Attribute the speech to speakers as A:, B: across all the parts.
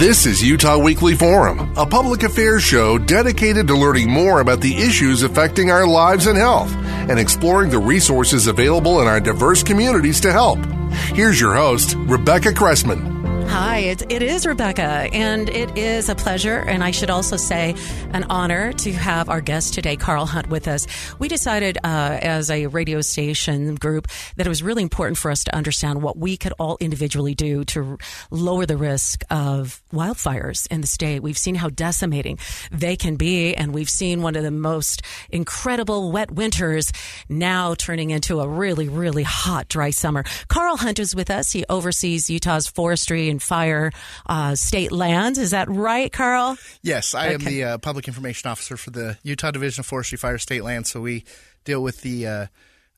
A: This is Utah Weekly Forum, a public affairs show dedicated to learning more about the issues affecting our lives and health and exploring the resources available in our diverse communities to help. Here's your host, Rebecca Cressman.
B: Hi, it, it is Rebecca, and it is a pleasure, and I should also say an honor to have our guest today, Karl Hunt, with us. We decided uh, as a radio station group that it was really important for us to understand what we could all individually do to lower the risk of wildfires in the state. We've seen how decimating they can be, and we've seen one of the most incredible wet winters now turning into a really, really hot, dry summer. Karl Hunt is with us. He oversees Utah's forestry and fire uh, state lands. Is that right, Karl?
C: Yes, I okay. am the uh, public information officer for the Utah Division of Forestry Fire State Lands. So we deal with the uh,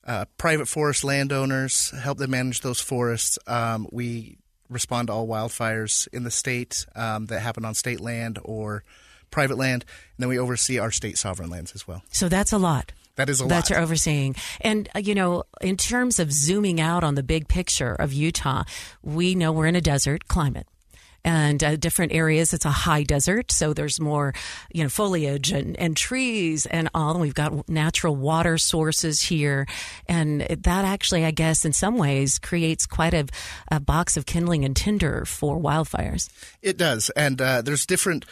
C: uh, private forest landowners, help them manage those forests. Um, we respond to all wildfires in the state um, that happen on state land or private land, and then we oversee our state sovereign lands as well.
B: So that's a lot.
C: That is a
B: lot.
C: That
B: you're overseeing. And, uh, you know, in terms of zooming out on the big picture of Utah, we know we're in a desert climate and uh, different areas it's a high desert so there's more you know foliage and, and trees and all we've got natural water sources here and that actually i guess in some ways creates quite a, a box of kindling and tinder for wildfires
C: it does and uh, there's different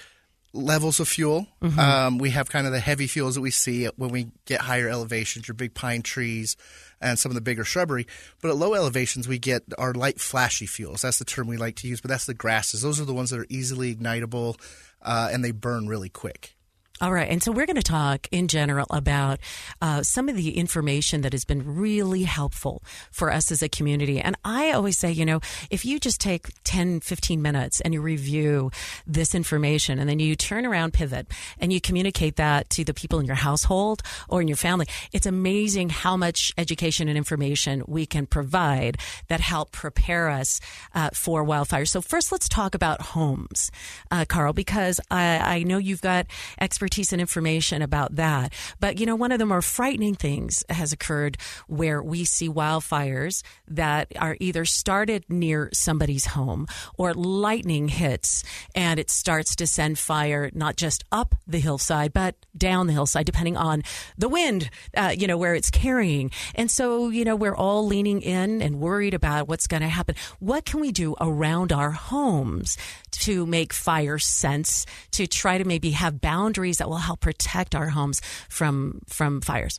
C: levels of fuel. Mm-hmm. Um, we have kind of the heavy fuels that we see when we get higher elevations, your big pine trees and some of the bigger shrubbery. But at low elevations, we get our light, flashy fuels. That's the term we like to use, but that's the grasses. Those are the ones that are easily ignitable uh, and they burn really quick.
B: All right. And so we're going to talk in general about uh, some of the information that has been really helpful for us as a community. And I always say, you know, if you just take 10, 15 minutes and you review this information and then you turn around, pivot, and you communicate that to the people in your household or in your family, it's amazing how much education and information we can provide that help prepare us uh, for wildfires. So first, let's talk about homes, uh, Karl, because I, I know you've got expertise expertise and information about that. But, you know, one of the more frightening things has occurred where we see wildfires that are either started near somebody's home or lightning hits and it starts to send fire not just up the hillside, but down the hillside, depending on the wind, uh, you know, where it's carrying. And so, you know, we're all leaning in and worried about what's going to happen. What can we do around our homes to make fire sense, to try to maybe have boundaries that will help protect our homes from from fires.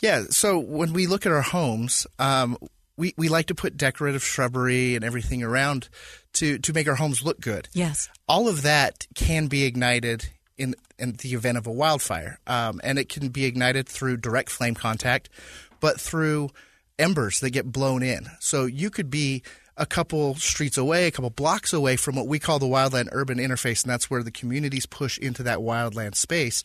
C: Yeah. So when we look at our homes, um, we, we like to put decorative shrubbery and everything around to to make our homes look good.
B: Yes.
C: All of that can be ignited in in the event of a wildfire, um, and it can be ignited through direct flame contact, but through embers that get blown in. So you could be a couple streets away, a couple blocks away from what we call the wildland urban interface, and that's where the communities push into that wildland space.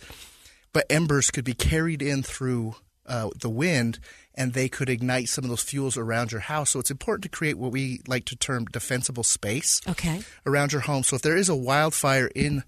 C: But embers could be carried in through uh, the wind, and they could ignite some of those fuels around your house. So it's important to create what we like to term defensible space
B: okay.
C: around your home. So if there is a wildfire in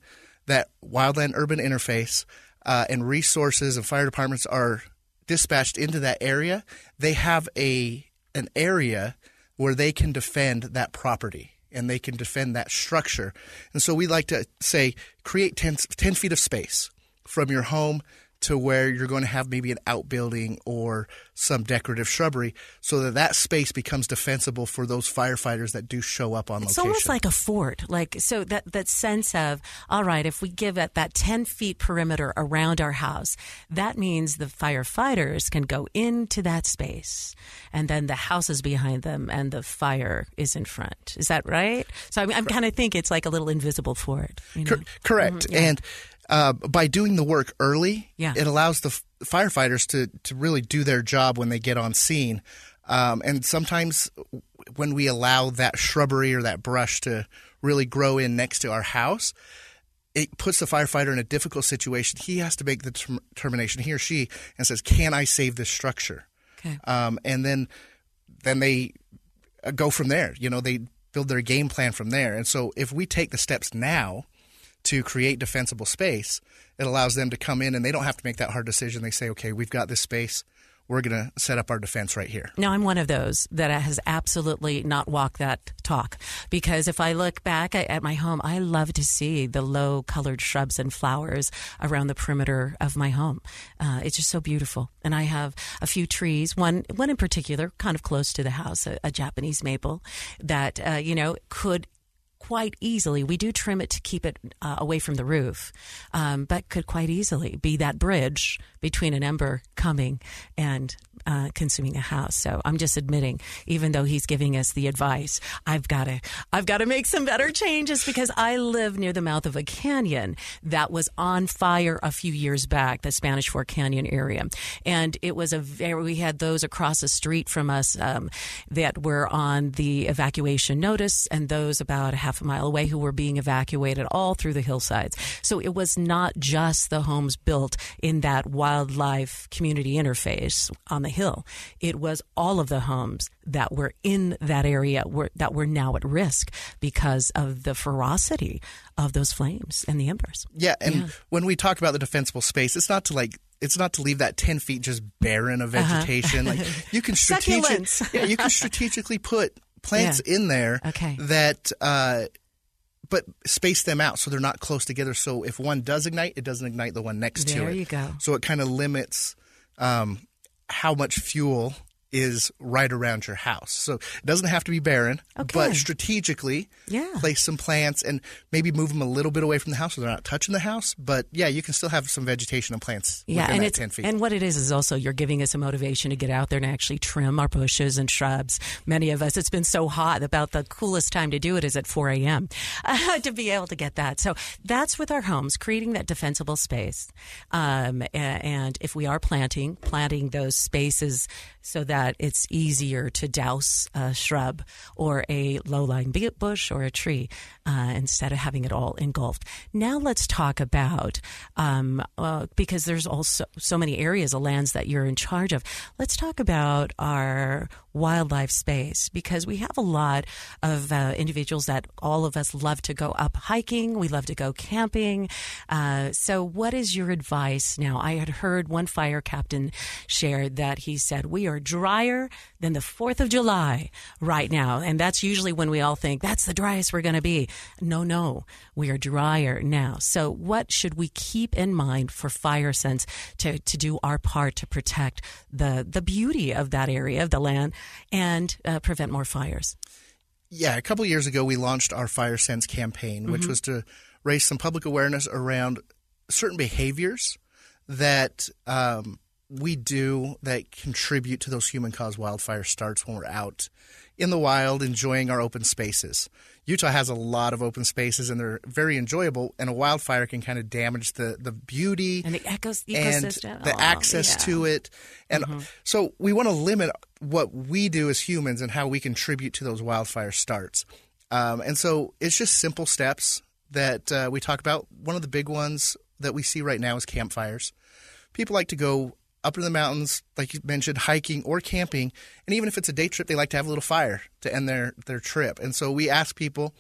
C: that wildland urban interface, uh, and resources and fire departments are dispatched into that area, they have a an area where they can defend that property and they can defend that structure. And so we like to say create 10, 10 feet of space from your home to where you're going to have maybe an outbuilding or some decorative shrubbery so that that space becomes defensible for those firefighters that do show up on
B: It's
C: location.
B: It's almost like a fort, like so that that sense of all right. If we give it that ten feet perimeter around our house, that means the firefighters can go into that space, and then the house is behind them, and the fire is in front. Is that right? So I'm, I'm kind of think it's like a little invisible fort. You know?
C: Cor- correct. Mm-hmm, and uh, by doing the work early,
B: Yeah.
C: it allows the f- firefighters to, to really do their job when they get on scene. Um, and sometimes when we allow that shrubbery or that brush to really grow in next to our house, it puts the firefighter in a difficult situation. He has to make the term- determination, he or she, and says, "Can I save this structure?"
B: Okay.
C: Um, and then then they uh, go from there. You know, they build their game plan from there. And so if we take the steps now to create defensible space, it allows them to come in and they don't have to make that hard decision. They say, okay, we've got this space. We're going to set up our defense right here.
B: Now, I'm one of those that has absolutely not walked that talk because if I look back at, my home, I love to see the low colored shrubs and flowers around the perimeter of my home. Uh, it's just so beautiful. And I have a few trees, one, one in particular, kind of close to the house, a, a Japanese maple that, uh, you know, could quite easily. We do trim it to keep it uh, away from the roof, um, but could quite easily be that bridge between an ember coming and uh, consuming a house. So I'm just admitting, even though he's giving us the advice, I've got to, I've got to make some better changes because I live near the mouth of a canyon that was on fire a few years back, the Spanish Fork Canyon area, and it was a very. We had those across the street from us um, that were on the evacuation notice, and those about a half a mile away who were being evacuated all through the hillsides. So it was not just the homes built in that wildlife community interface on the hill. It was all of the homes that were in that area were, that were now at risk because of the ferocity of those flames and the embers.
C: Yeah, and
B: Yeah.
C: when we talk about the defensible space, it's not to like it's not to leave that ten feet just barren of vegetation. Like you can strategic,
B: Uh-huh.
C: Yeah, you can strategically put plants in there
B: Okay.
C: that uh, but space them out so they're not close together. So if one does ignite, it doesn't ignite the one next to it.
B: There you go.
C: So it kind of limits um, how much fuel is right around your house. So it doesn't have to be barren,
B: Okay.
C: but strategically
B: Yeah.
C: place some plants and maybe move them a little bit away from the house so they're not touching the house. But yeah, you can still have some vegetation and plants
B: Yeah,
C: within
B: and
C: that
B: it's
C: 10 feet.
B: and what it is is also you're giving us a motivation to get out there and actually trim our bushes and shrubs. Many of us, it's been so hot. About the coolest time to do it is at 4 a.m. Uh, to be able to get that. So that's with our homes, creating that defensible space. Um, and if we are planting, planting those spaces so that it's easier to douse a shrub or a low-lying bu- bush or a tree uh, instead of having it all engulfed. Now let's talk about um, uh, because there's also so many areas of lands that you're in charge of. Let's talk about our wildlife space because we have a lot of uh, individuals that all of us love to go up hiking. We love to go camping. Uh, so, what is your advice now? I had heard one fire captain share that he said we are drier than the Fourth of July right now, and that's usually when we all think that's the driest we're going to be. No, no, we are drier now. So, what should we keep in mind for fire sense to to do our part to protect the the beauty of that area of the land and uh, prevent more fires?
C: yeah, a couple years ago, we launched our Fire Sense campaign, which was to raise some public awareness around certain behaviors that um, we do that contribute to those human caused wildfire starts when we're out in the wild enjoying our open spaces. Utah has a lot of open spaces and they're very enjoyable, and a wildfire can kind of damage the, the beauty
B: And the ecos-
C: and
B: ecosystem.
C: the
B: Oh,
C: access
B: yeah. Mm-hmm.
C: to it. And so we want to limit what we do as humans and how we contribute to those wildfire starts. Um, and so it's just simple steps that uh, we talk about. One of the big ones that we see right now is campfires. People like to go up in the mountains, like you mentioned, hiking or camping. And even if it's a day trip, they like to have a little fire to end their, their trip. And so we ask people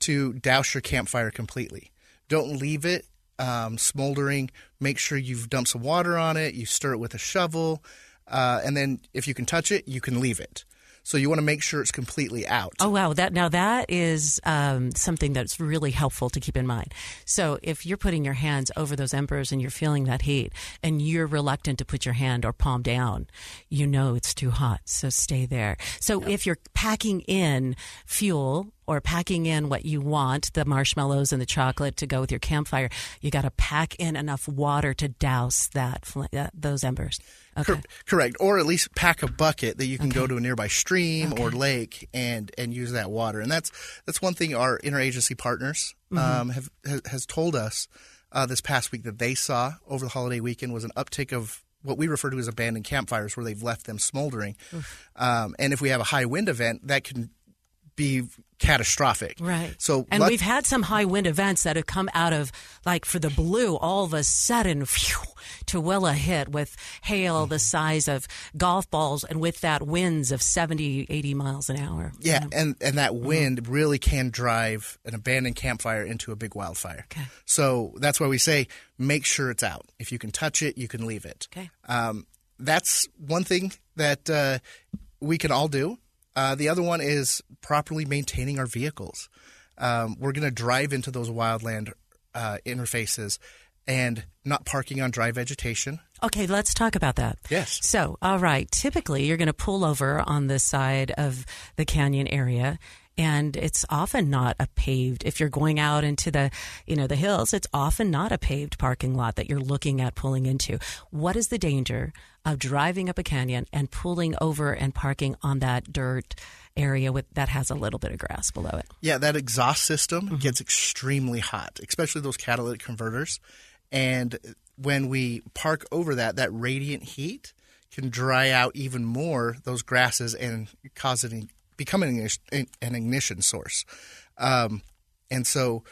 C: to douse your campfire completely. Don't leave it um, smoldering. Make sure you've dumped some water on it. You stir it with a shovel. Uh, and then if you can touch it, you can leave it. So you want to make sure it's completely out.
B: Oh wow! That now that is um, something that's really helpful to keep in mind. So if you're putting your hands over those embers and you're feeling that heat, and you're reluctant to put your hand or palm down, you know it's too hot. So stay there. So if you're packing in fuel or packing in what you want, the marshmallows and the chocolate to go with your campfire, you got to pack in enough water to douse that, fl- that those embers. Okay.
C: Cor- correct, or at least pack a bucket that you can go to a nearby stream or lake and and use that water. And that's that's one thing our interagency partners
B: Mm-hmm.
C: um, have has, has told us uh, this past week that they saw over the holiday weekend was an uptick of what we refer to as abandoned campfires, where they've left them smoldering. Um, and if we have a high wind event, that can be catastrophic.
B: Right.
C: So
B: and we've had some high wind events that have come out of like for the blue, all of a sudden, phew, Tooele hit with hail the size of golf balls and with that winds of 70, 80 miles an hour.
C: Yeah, and and that
B: Mm-hmm.
C: wind really can drive an abandoned campfire into a big wildfire.
B: Okay.
C: So that's why we say make sure it's out. If you can touch it, you can leave it.
B: Okay.
C: Um, that's one thing that uh, we can all do. Uh, the other one is properly maintaining our vehicles. Um, we're going to drive into those wildland uh, interfaces and not parking on dry vegetation.
B: Okay, let's talk about that.
C: Yes.
B: So, all right, typically you're going to pull over on the side of the canyon area and it's often not a paved if you're going out into the you know the hills it's often not a paved parking lot that you're looking at pulling into what is the danger of driving up a canyon and pulling over and parking on that dirt area with that has a little bit of grass below it
C: Yeah, that exhaust system
B: Mm-hmm.
C: gets extremely hot, especially those catalytic converters. And when we park over that, that radiant heat can dry out even more those grasses and cause it an- become an ignition, an ignition source. Um, and so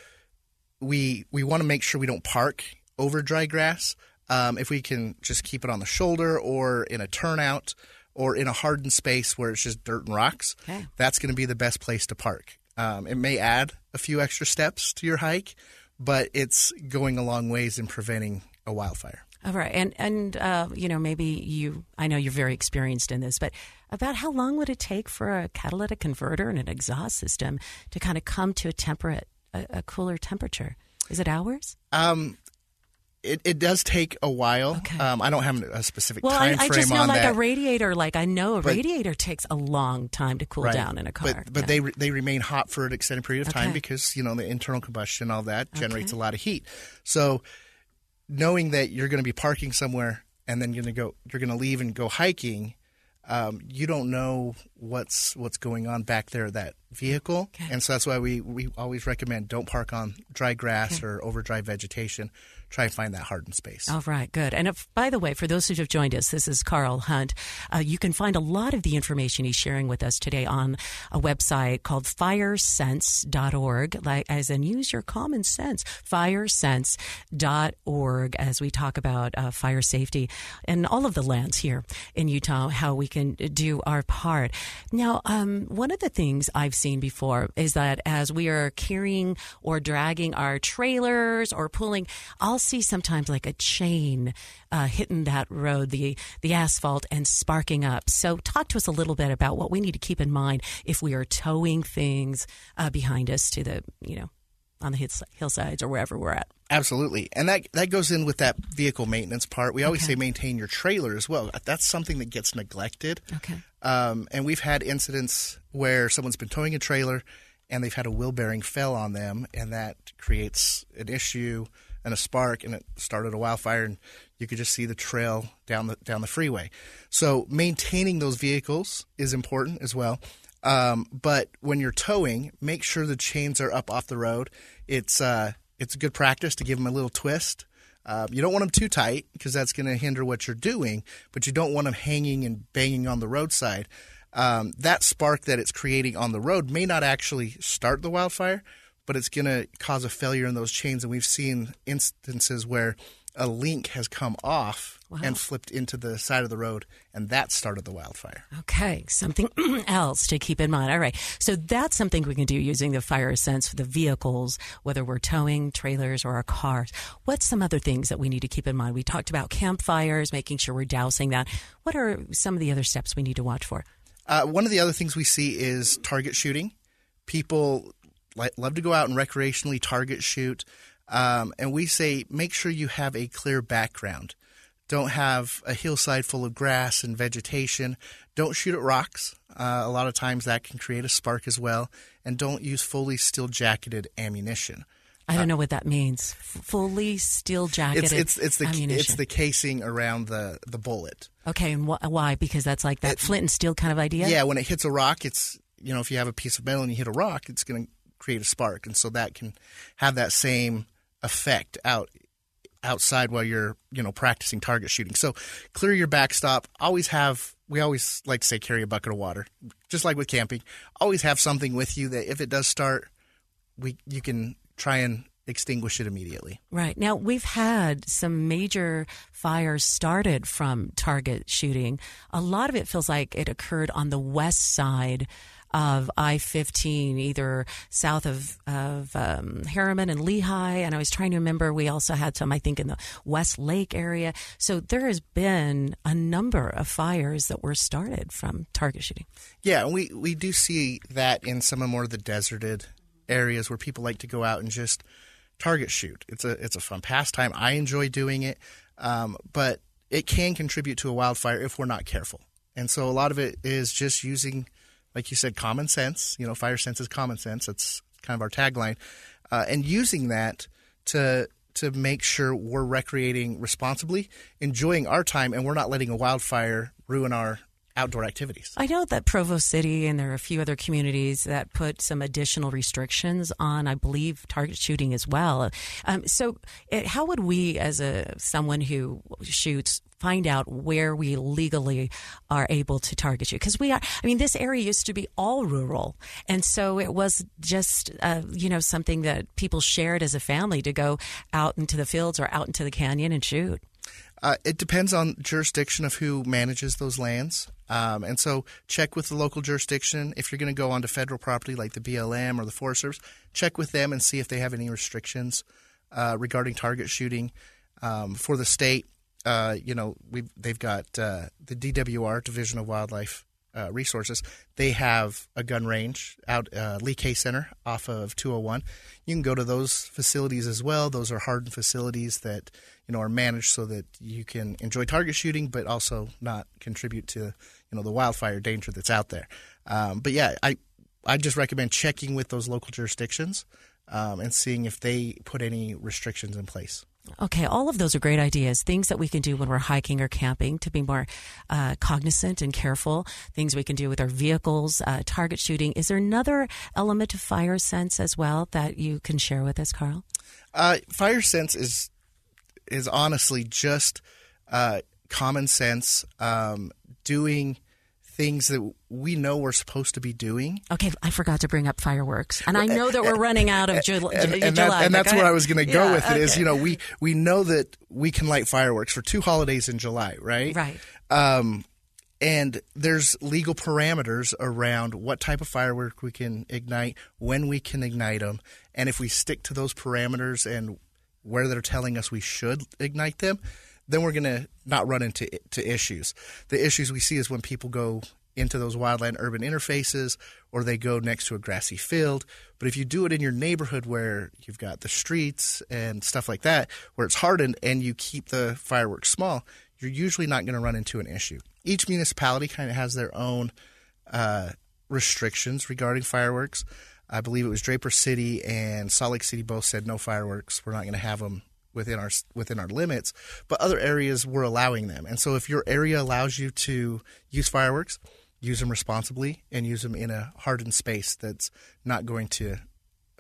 C: we we want to make sure we don't park over dry grass. Um, if we can just keep it on the shoulder or in a turnout or in a hardened space where it's just dirt and rocks,
B: Okay.
C: that's going to be the best place to park. Um, it may add a few extra steps to your hike, but it's going a long ways in preventing a wildfire.
B: All right and and uh, you know maybe you i know you're very experienced in this but about how long would it take for a catalytic converter and an exhaust system to kind of come to a temperate a, a cooler temperature is it hours
C: Um, it, it does take a while.
B: Okay.
C: Um, I don't have a specific
B: Well, I,
C: time
B: I
C: frame
B: just know like
C: that.
B: a radiator. Like I know a
C: But-
B: radiator takes a long time to cool
C: Right.
B: down in a car.
C: But, but
B: Yeah.
C: they re- they remain hot for an extended period of time because you know the internal combustion, all that generates
B: Okay.
C: a lot of heat. So knowing that you're going to be parking somewhere and then going to go, you're going to leave and go hiking. Um, you don't know what's what's going on back there that vehicle,
B: Okay.
C: and so that's why we, we always recommend don't park on dry grass or over dry vegetation. Try and find that hardened space.
B: All right, good. And if, by the way, for those who have joined us, this is Karl Hunt. Uh, you can find a lot of the information he's sharing with us today on a website called firesense.org, like as in use your common sense, firesense.org, as we talk about uh, fire safety and all of the lands here in Utah, how we can do our part. Now, um, one of the things I've seen before is that as we are carrying or dragging our trailers or pulling, I'll see sometimes like a chain uh, hitting that road, the the asphalt, and sparking up. So, talk to us a little bit about what we need to keep in mind if we are towing things uh, behind us to the you know on the hillsides or wherever we're at.
C: Absolutely, and that that goes in with that vehicle maintenance part. We always say maintain your trailer as well. That's something that gets neglected.
B: Okay.
C: Um, and we've had incidents where someone's been towing a trailer and they've had a wheel bearing fell on them, and that creates an issue and a spark, and it started a wildfire, and you could just see the trail down the down the freeway. So maintaining those vehicles is important as well. Um, but when you're towing, make sure the chains are up off the road. It's uh, it's a good practice to give them a little twist. Uh, you don't want them too tight because that's going to hinder what you're doing, but you don't want them hanging and banging on the roadside. Um, that spark that it's creating on the road may not actually start the wildfire, but it's going to cause a failure in those chains. And we've seen instances where a link has come off and flipped into the side of the road, and that started the wildfire.
B: Okay, something else to keep in mind. All right, so that's something we can do using the fire sense for the vehicles, whether we're towing trailers or our cars. What's some other things that we need to keep in mind? We talked about campfires, making sure we're dousing that. What are some of the other steps we need to watch for?
C: Uh, one of the other things we see is target shooting. People like, love to go out and recreationally target shoot, um, and we say make sure you have a clear background. Don't have a hillside full of grass and vegetation. Don't shoot at rocks. Uh, a lot of times that can create a spark as well. And don't use fully steel jacketed ammunition.
B: I don't know what that means. Fully steel jacketed
C: It's it's it's the
B: ammunition.
C: it's the casing around the the bullet.
B: okay, and wh- why? Because that's like that flint and steel kind of idea.
C: Yeah, when it hits a rock, it's you know if you have a piece of metal and you hit a rock, it's going to create a spark, and so that can have that same effect out outside while you're you know practicing target shooting. So clear your backstop. Always have we always like to say carry a bucket of water, just like with camping. Always have something with you that if it does start, we you can try and extinguish it immediately.
B: Right. Now, we've had some major fires started from target shooting. A lot of it feels like it occurred on the west side of I 15, either south of, of um, Herriman and Lehi. And I was trying to remember, we also had some, I think, in the West Lake area. So there has been a number of fires that were started from target shooting.
C: Yeah, and we, we do see that in some of more of the deserted areas where people like to go out and just target shoot. It's a it's a fun pastime. I enjoy doing it, um, but it can contribute to a wildfire if we're not careful. And so a lot of it is just using, like you said, common sense. You know, fire sense is common sense. That's kind of our tagline, uh, and using that to to make sure we're recreating responsibly, enjoying our time, and we're not letting a wildfire ruin our outdoor activities.
B: I know that Provo City and there are a few other communities that put some additional restrictions on, I believe, target shooting as well. Um, so, it, how would we, as a someone who shoots, find out where we legally are able to target you? Because we are, I mean, this area used to be all rural, and so it was just, uh, you know, something that people shared as a family to go out into the fields or out into the canyon and shoot.
C: Uh, it depends on jurisdiction of who manages those lands. Um, and so check with the local jurisdiction. If you're going to go onto federal property like the BLM or the Forest Service, check with them and see if they have any restrictions uh, regarding target shooting. Um, for the state, uh, you know, they've got uh, the DWR, Division of Wildlife uh, Resources. They have a gun range out uh, Lee Kay Center off of 201. You can go to those facilities as well. Those are hardened facilities that you know are managed so that you can enjoy target shooting, but also not contribute to you know the wildfire danger that's out there. Um, but yeah, I I just recommend checking with those local jurisdictions um, and seeing if they put any restrictions in place.
B: Okay, all of those are great ideas. Things that we can do when we're hiking or camping to be more uh, cognizant and careful. Things we can do with our vehicles, uh, target shooting. Is there another element of fire sense as well that you can share with us, Karl?
C: Uh, fire sense is is honestly just uh, common sense, um, doing things that we know we're supposed to be doing.
B: Okay, I forgot to bring up fireworks, and I know that we're running out of Ju-
C: and,
B: Ju-
C: and,
B: July.
C: that, and that's where I was going to go
B: Yeah,
C: with it. Is
B: okay.
C: you know we we know that we can light fireworks for two holidays in July, right?
B: Right.
C: Um, and there's legal parameters around what type of firework we can ignite, when we can ignite them, and if we stick to those parameters and where they're telling us we should ignite them, then we're going to not run into to issues. The issues we see is when people go into those wildland urban interfaces or they go next to a grassy field. But if you do it in your neighborhood where you've got the streets and stuff like that, where it's hardened and you keep the fireworks small, you're usually not going to run into an issue. Each municipality kind of has their own uh, restrictions regarding fireworks. I believe it was Draper City and Salt Lake City both said no fireworks. We're not going to have them within our within our limits. But other areas were allowing them, and so if your area allows you to use fireworks, use them responsibly and use them in a hardened space that's not going to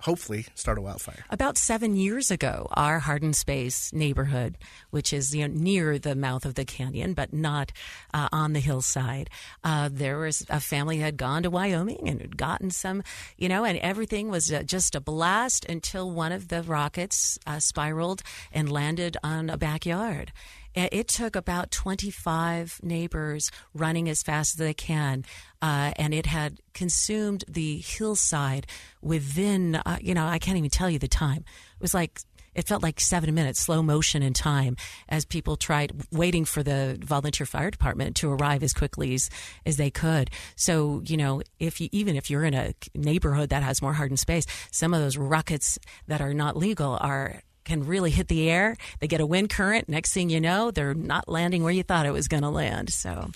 C: hopefully start a wildfire.
B: About seven years ago, our hardened space neighborhood, which is you know, near the mouth of the canyon but not uh, on the hillside, uh, there was a family had gone to Wyoming and had gotten some, you know, and everything was uh, just a blast until one of the rockets uh, spiraled and landed on a backyard. It took about 25 neighbors running as fast as they can, uh, and it had consumed the hillside within, uh, you know, I can't even tell you the time. It was like it felt like seven minutes, slow motion in time, as people tried waiting for the volunteer fire department to arrive as quickly as, as they could. So, you know, if you, even if you're in a neighborhood that has more hardened space, some of those rockets that are not legal are can really hit the air. They get a wind current. Next thing you know, they're not landing where you thought it was going to land. So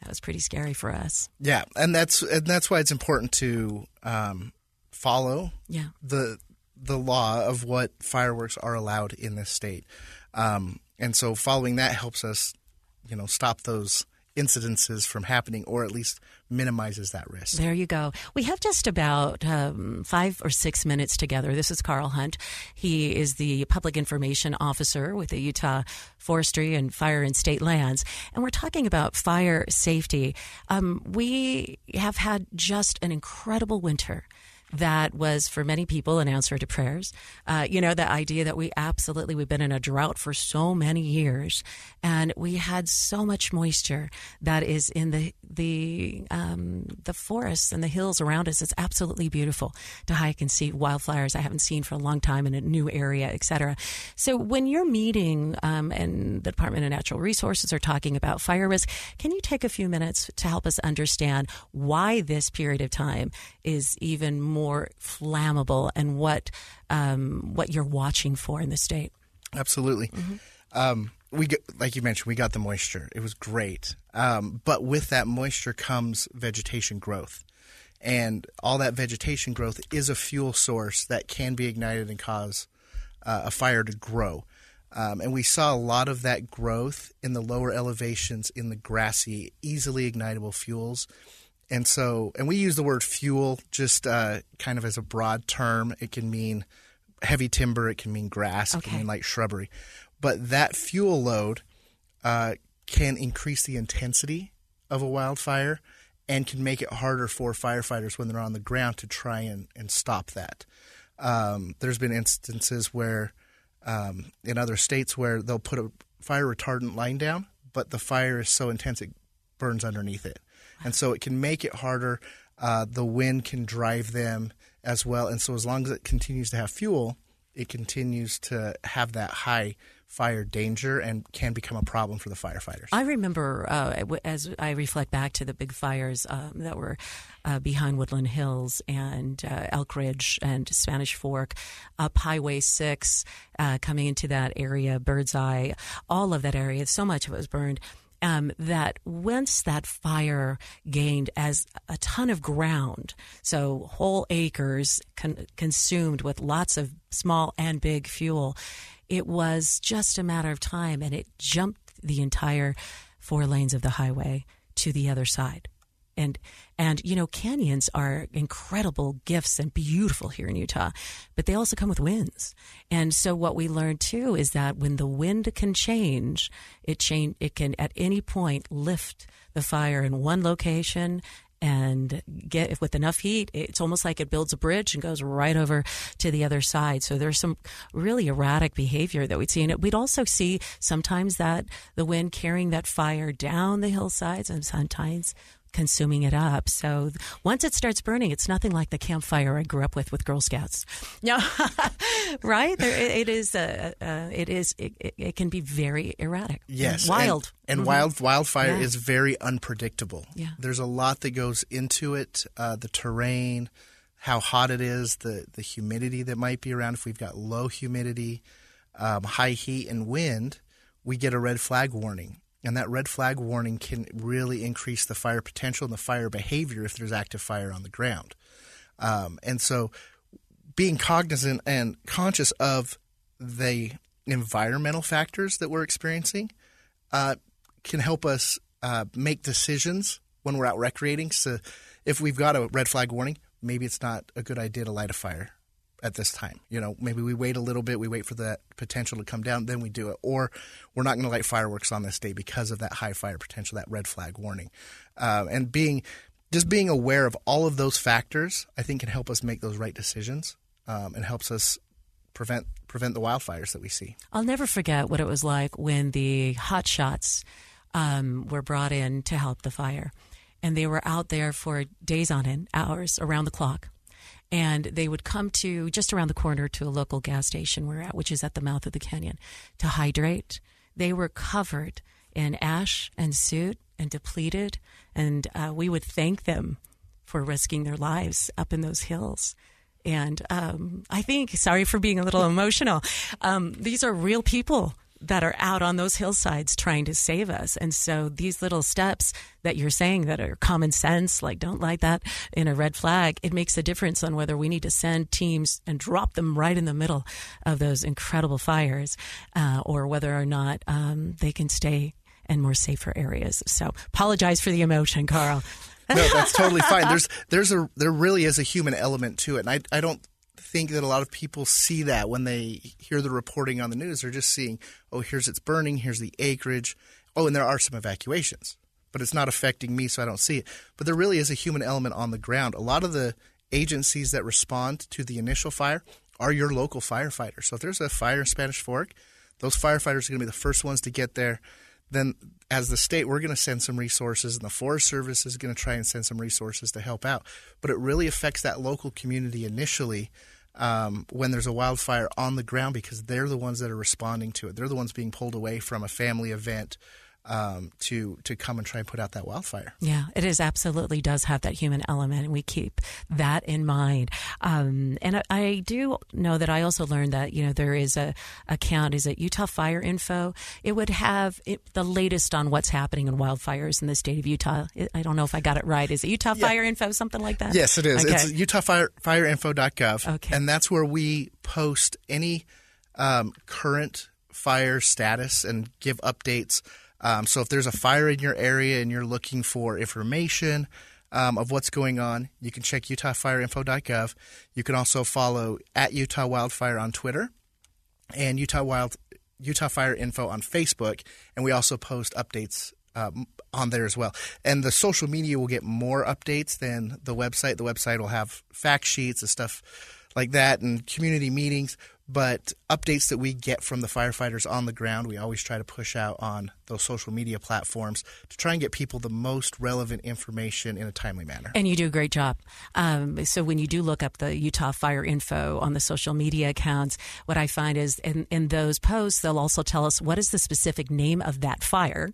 B: that was pretty scary for us.
C: Yeah, and that's and that's why it's important to um, follow
B: Yeah.
C: the the law of what fireworks are allowed in this state, um, and so following that helps us, you know, stop those incidences from happening, or at least minimizes that risk.
B: There you go. We have just about um, five or six minutes together. This is Karl Hunt. He is the public information officer with the Utah Forestry and Fire and State Lands, and we're talking about fire safety. Um, we have had just an incredible winter that was for many people an answer to prayers. Uh, you know, the idea that we absolutely, we've been in a drought for so many years and we had so much moisture that is in the, the, um, the forests and the hills around us. It's absolutely beautiful to hike and see wildflowers I haven't seen for a long time in a new area, et cetera. So when you're meeting, um, and the Department of Natural Resources are talking about fire risk, can you take a few minutes to help us understand why this period of time is even more flammable and what um, what you're watching for in the state.
C: Absolutely. Um, we get, like you mentioned, we got the moisture. It was great, um, but with that moisture comes vegetation growth, and all that vegetation growth is a fuel source that can be ignited and cause uh, a fire to grow. Um, and we saw a lot of that growth in the lower elevations in the grassy, easily ignitable fuels. And so, and we use the word fuel just uh, kind of as a broad term. It can mean heavy timber, it can mean grass, it can mean light shrubbery. But that fuel load uh, can increase the intensity of a wildfire and can make it harder for firefighters when they're on the ground to try and, and stop that. Um, there's been instances where um, in other states where they'll put a fire retardant line down, but the fire is so intense it burns underneath it, and so it can make it harder. Uh, the wind can drive them as well, and so as long as it continues to have fuel, it continues to have that high fire danger and can become a problem for the firefighters.
B: I remember uh, as I reflect back to the big fires um, that were uh, behind Woodland Hills and uh, Elk Ridge and Spanish Fork, up Highway 6, uh, coming into that area, Birdseye, all of that area, so much of it was burned. Um, that once that fire gained as a ton of ground, so whole acres con- consumed with lots of small and big fuel, it was just a matter of time and it jumped the entire four lanes of the highway to the other side. And and you know canyons are incredible gifts and beautiful here in Utah, but they also come with winds. And so what we learned too is that when the wind can change, it change it can at any point lift the fire in one location and get with enough heat it's almost like it builds a bridge and goes right over to the other side so there's some really erratic behavior that we'd see and we'd also see sometimes that the wind carrying that fire down the hillsides and sometimes consuming it up so once it starts burning it's nothing like the campfire i grew up with with girl scouts no right there, it, it is uh, uh, it is it, can be very erratic
C: Yes,
B: wild
C: and, and
B: Mhm.
C: wild wildfire
B: Yeah.
C: is very unpredictable.
B: Yeah.
C: there's a lot that goes into it. Uh, the terrain, how hot it is, the the humidity that might be around. If we've got low humidity, um, high heat, and wind, we get a red flag warning. And that red flag warning can really increase the fire potential and the fire behavior if there's active fire on the ground. Um, and so, being cognizant and conscious of the environmental factors that we're experiencing uh, can help us uh, make decisions when we're out recreating. So, if we've got a red flag warning, maybe it's not a good idea to light a fire at this time. You know, maybe we wait a little bit, we wait for that potential to come down, then we do it. Or we're not going to light fireworks on this day because of that high fire potential, that red flag warning. Uh, and being just being aware of all of those factors, I think, can help us make those right decisions um, and helps us prevent prevent the wildfires that we see.
B: I'll never forget what it was like when the hot shots um, were brought in to help the fire. And they were out there for days on end, hours around the clock. And they would come to just around the corner to a local gas station we're at, which is at the mouth of the canyon, to hydrate. They were covered in ash and soot and depleted, and uh, we would thank them for risking their lives up in those hills. And um, I think, sorry for being a little emotional, um, these are real people that are out on those hillsides trying to save us. And so these little steps that you're saying that are common sense, like don't light that in a red flag, it makes a difference on whether we need to send teams and drop them right in the middle of those incredible fires uh, or whether or not um, they can stay in more safer areas. So apologize for the emotion, Karl.
C: no, that's totally fine. There's there's a there really is a human element to it, and I I don't think that a lot of people see that when they hear the reporting on the news. They're just seeing, oh, here's it's burning, here's the acreage. Oh, and there are some evacuations, but it's not affecting me, so I don't see it. But there really is a human element on the ground. A lot of the agencies that respond to the initial fire are your local firefighters. So if there's a fire in Spanish Fork, those firefighters are going to be the first ones to get there. Then, as the state, we're going to send some resources, and the Forest Service is going to try and send some resources to help out. But it really affects that local community initially um, when there's a wildfire on the ground because they're the ones that are responding to it. They're the ones being pulled away from a family event um, to to come and try and put out that wildfire.
B: Yeah, it is absolutely does have that human element, and we keep that in mind. Um, and I, I, do know that I also learned that you know there is a account is it Utah Fire Info. It would have it, the latest on what's happening in wildfires in the state of Utah. I don't know if I got it right. Is it Utah yeah. Fire Info something like that?
C: Yes, it is. Okay. It's utahfireinfo.gov.
B: Okay,
C: and that's where we post any um, current fire status and give updates um, so if there's a fire in your area and you're looking for information um, of what's going on, you can check utahfireinfo.gov. You can also follow at Utah Wildfire on Twitter and Utah Wild Utah Fire Info on Facebook, and we also post updates um, on there as well. And the social media will get more updates than the website. The website will have fact sheets and stuff like that, and community meetings but updates that we get from the firefighters on the ground, we always try to push out on those social media platforms to try and get people the most relevant information in a timely manner.
B: And you do a great job. Um, so when you do look up the Utah Fire info on the social media accounts, what I find is in, in those posts, they'll also tell us what is the specific name of that fire.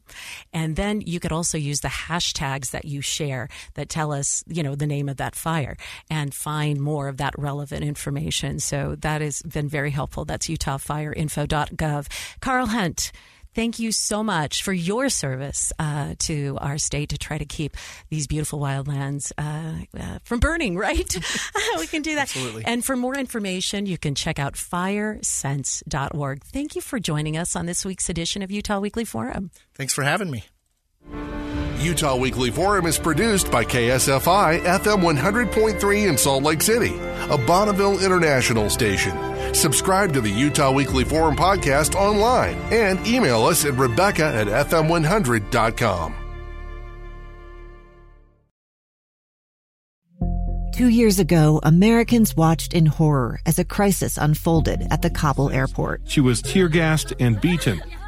B: And then you could also use the hashtags that you share that tell us, you know, the name of that fire and find more of that relevant information. So that has been very helpful. That's utahfireinfo.gov. Karl Hunt, Thank you so much for your service uh, to our state to try to keep these beautiful wildlands uh, uh, from burning, right? we can do that.
C: Absolutely.
B: And for more information, you can check out firesense.org. Thank you for joining us on this week's edition of Utah Weekly Forum.
C: Thanks for having me.
A: Utah Weekly Forum is produced by KSFI FM 100.3 in Salt Lake City, a Bonneville International station. Subscribe to the Utah Weekly Forum podcast online and email us at Rebecca at FM100.com.
D: Two years ago, Americans watched in horror as a crisis unfolded at the Kabul airport.
E: She was tear gassed and beaten.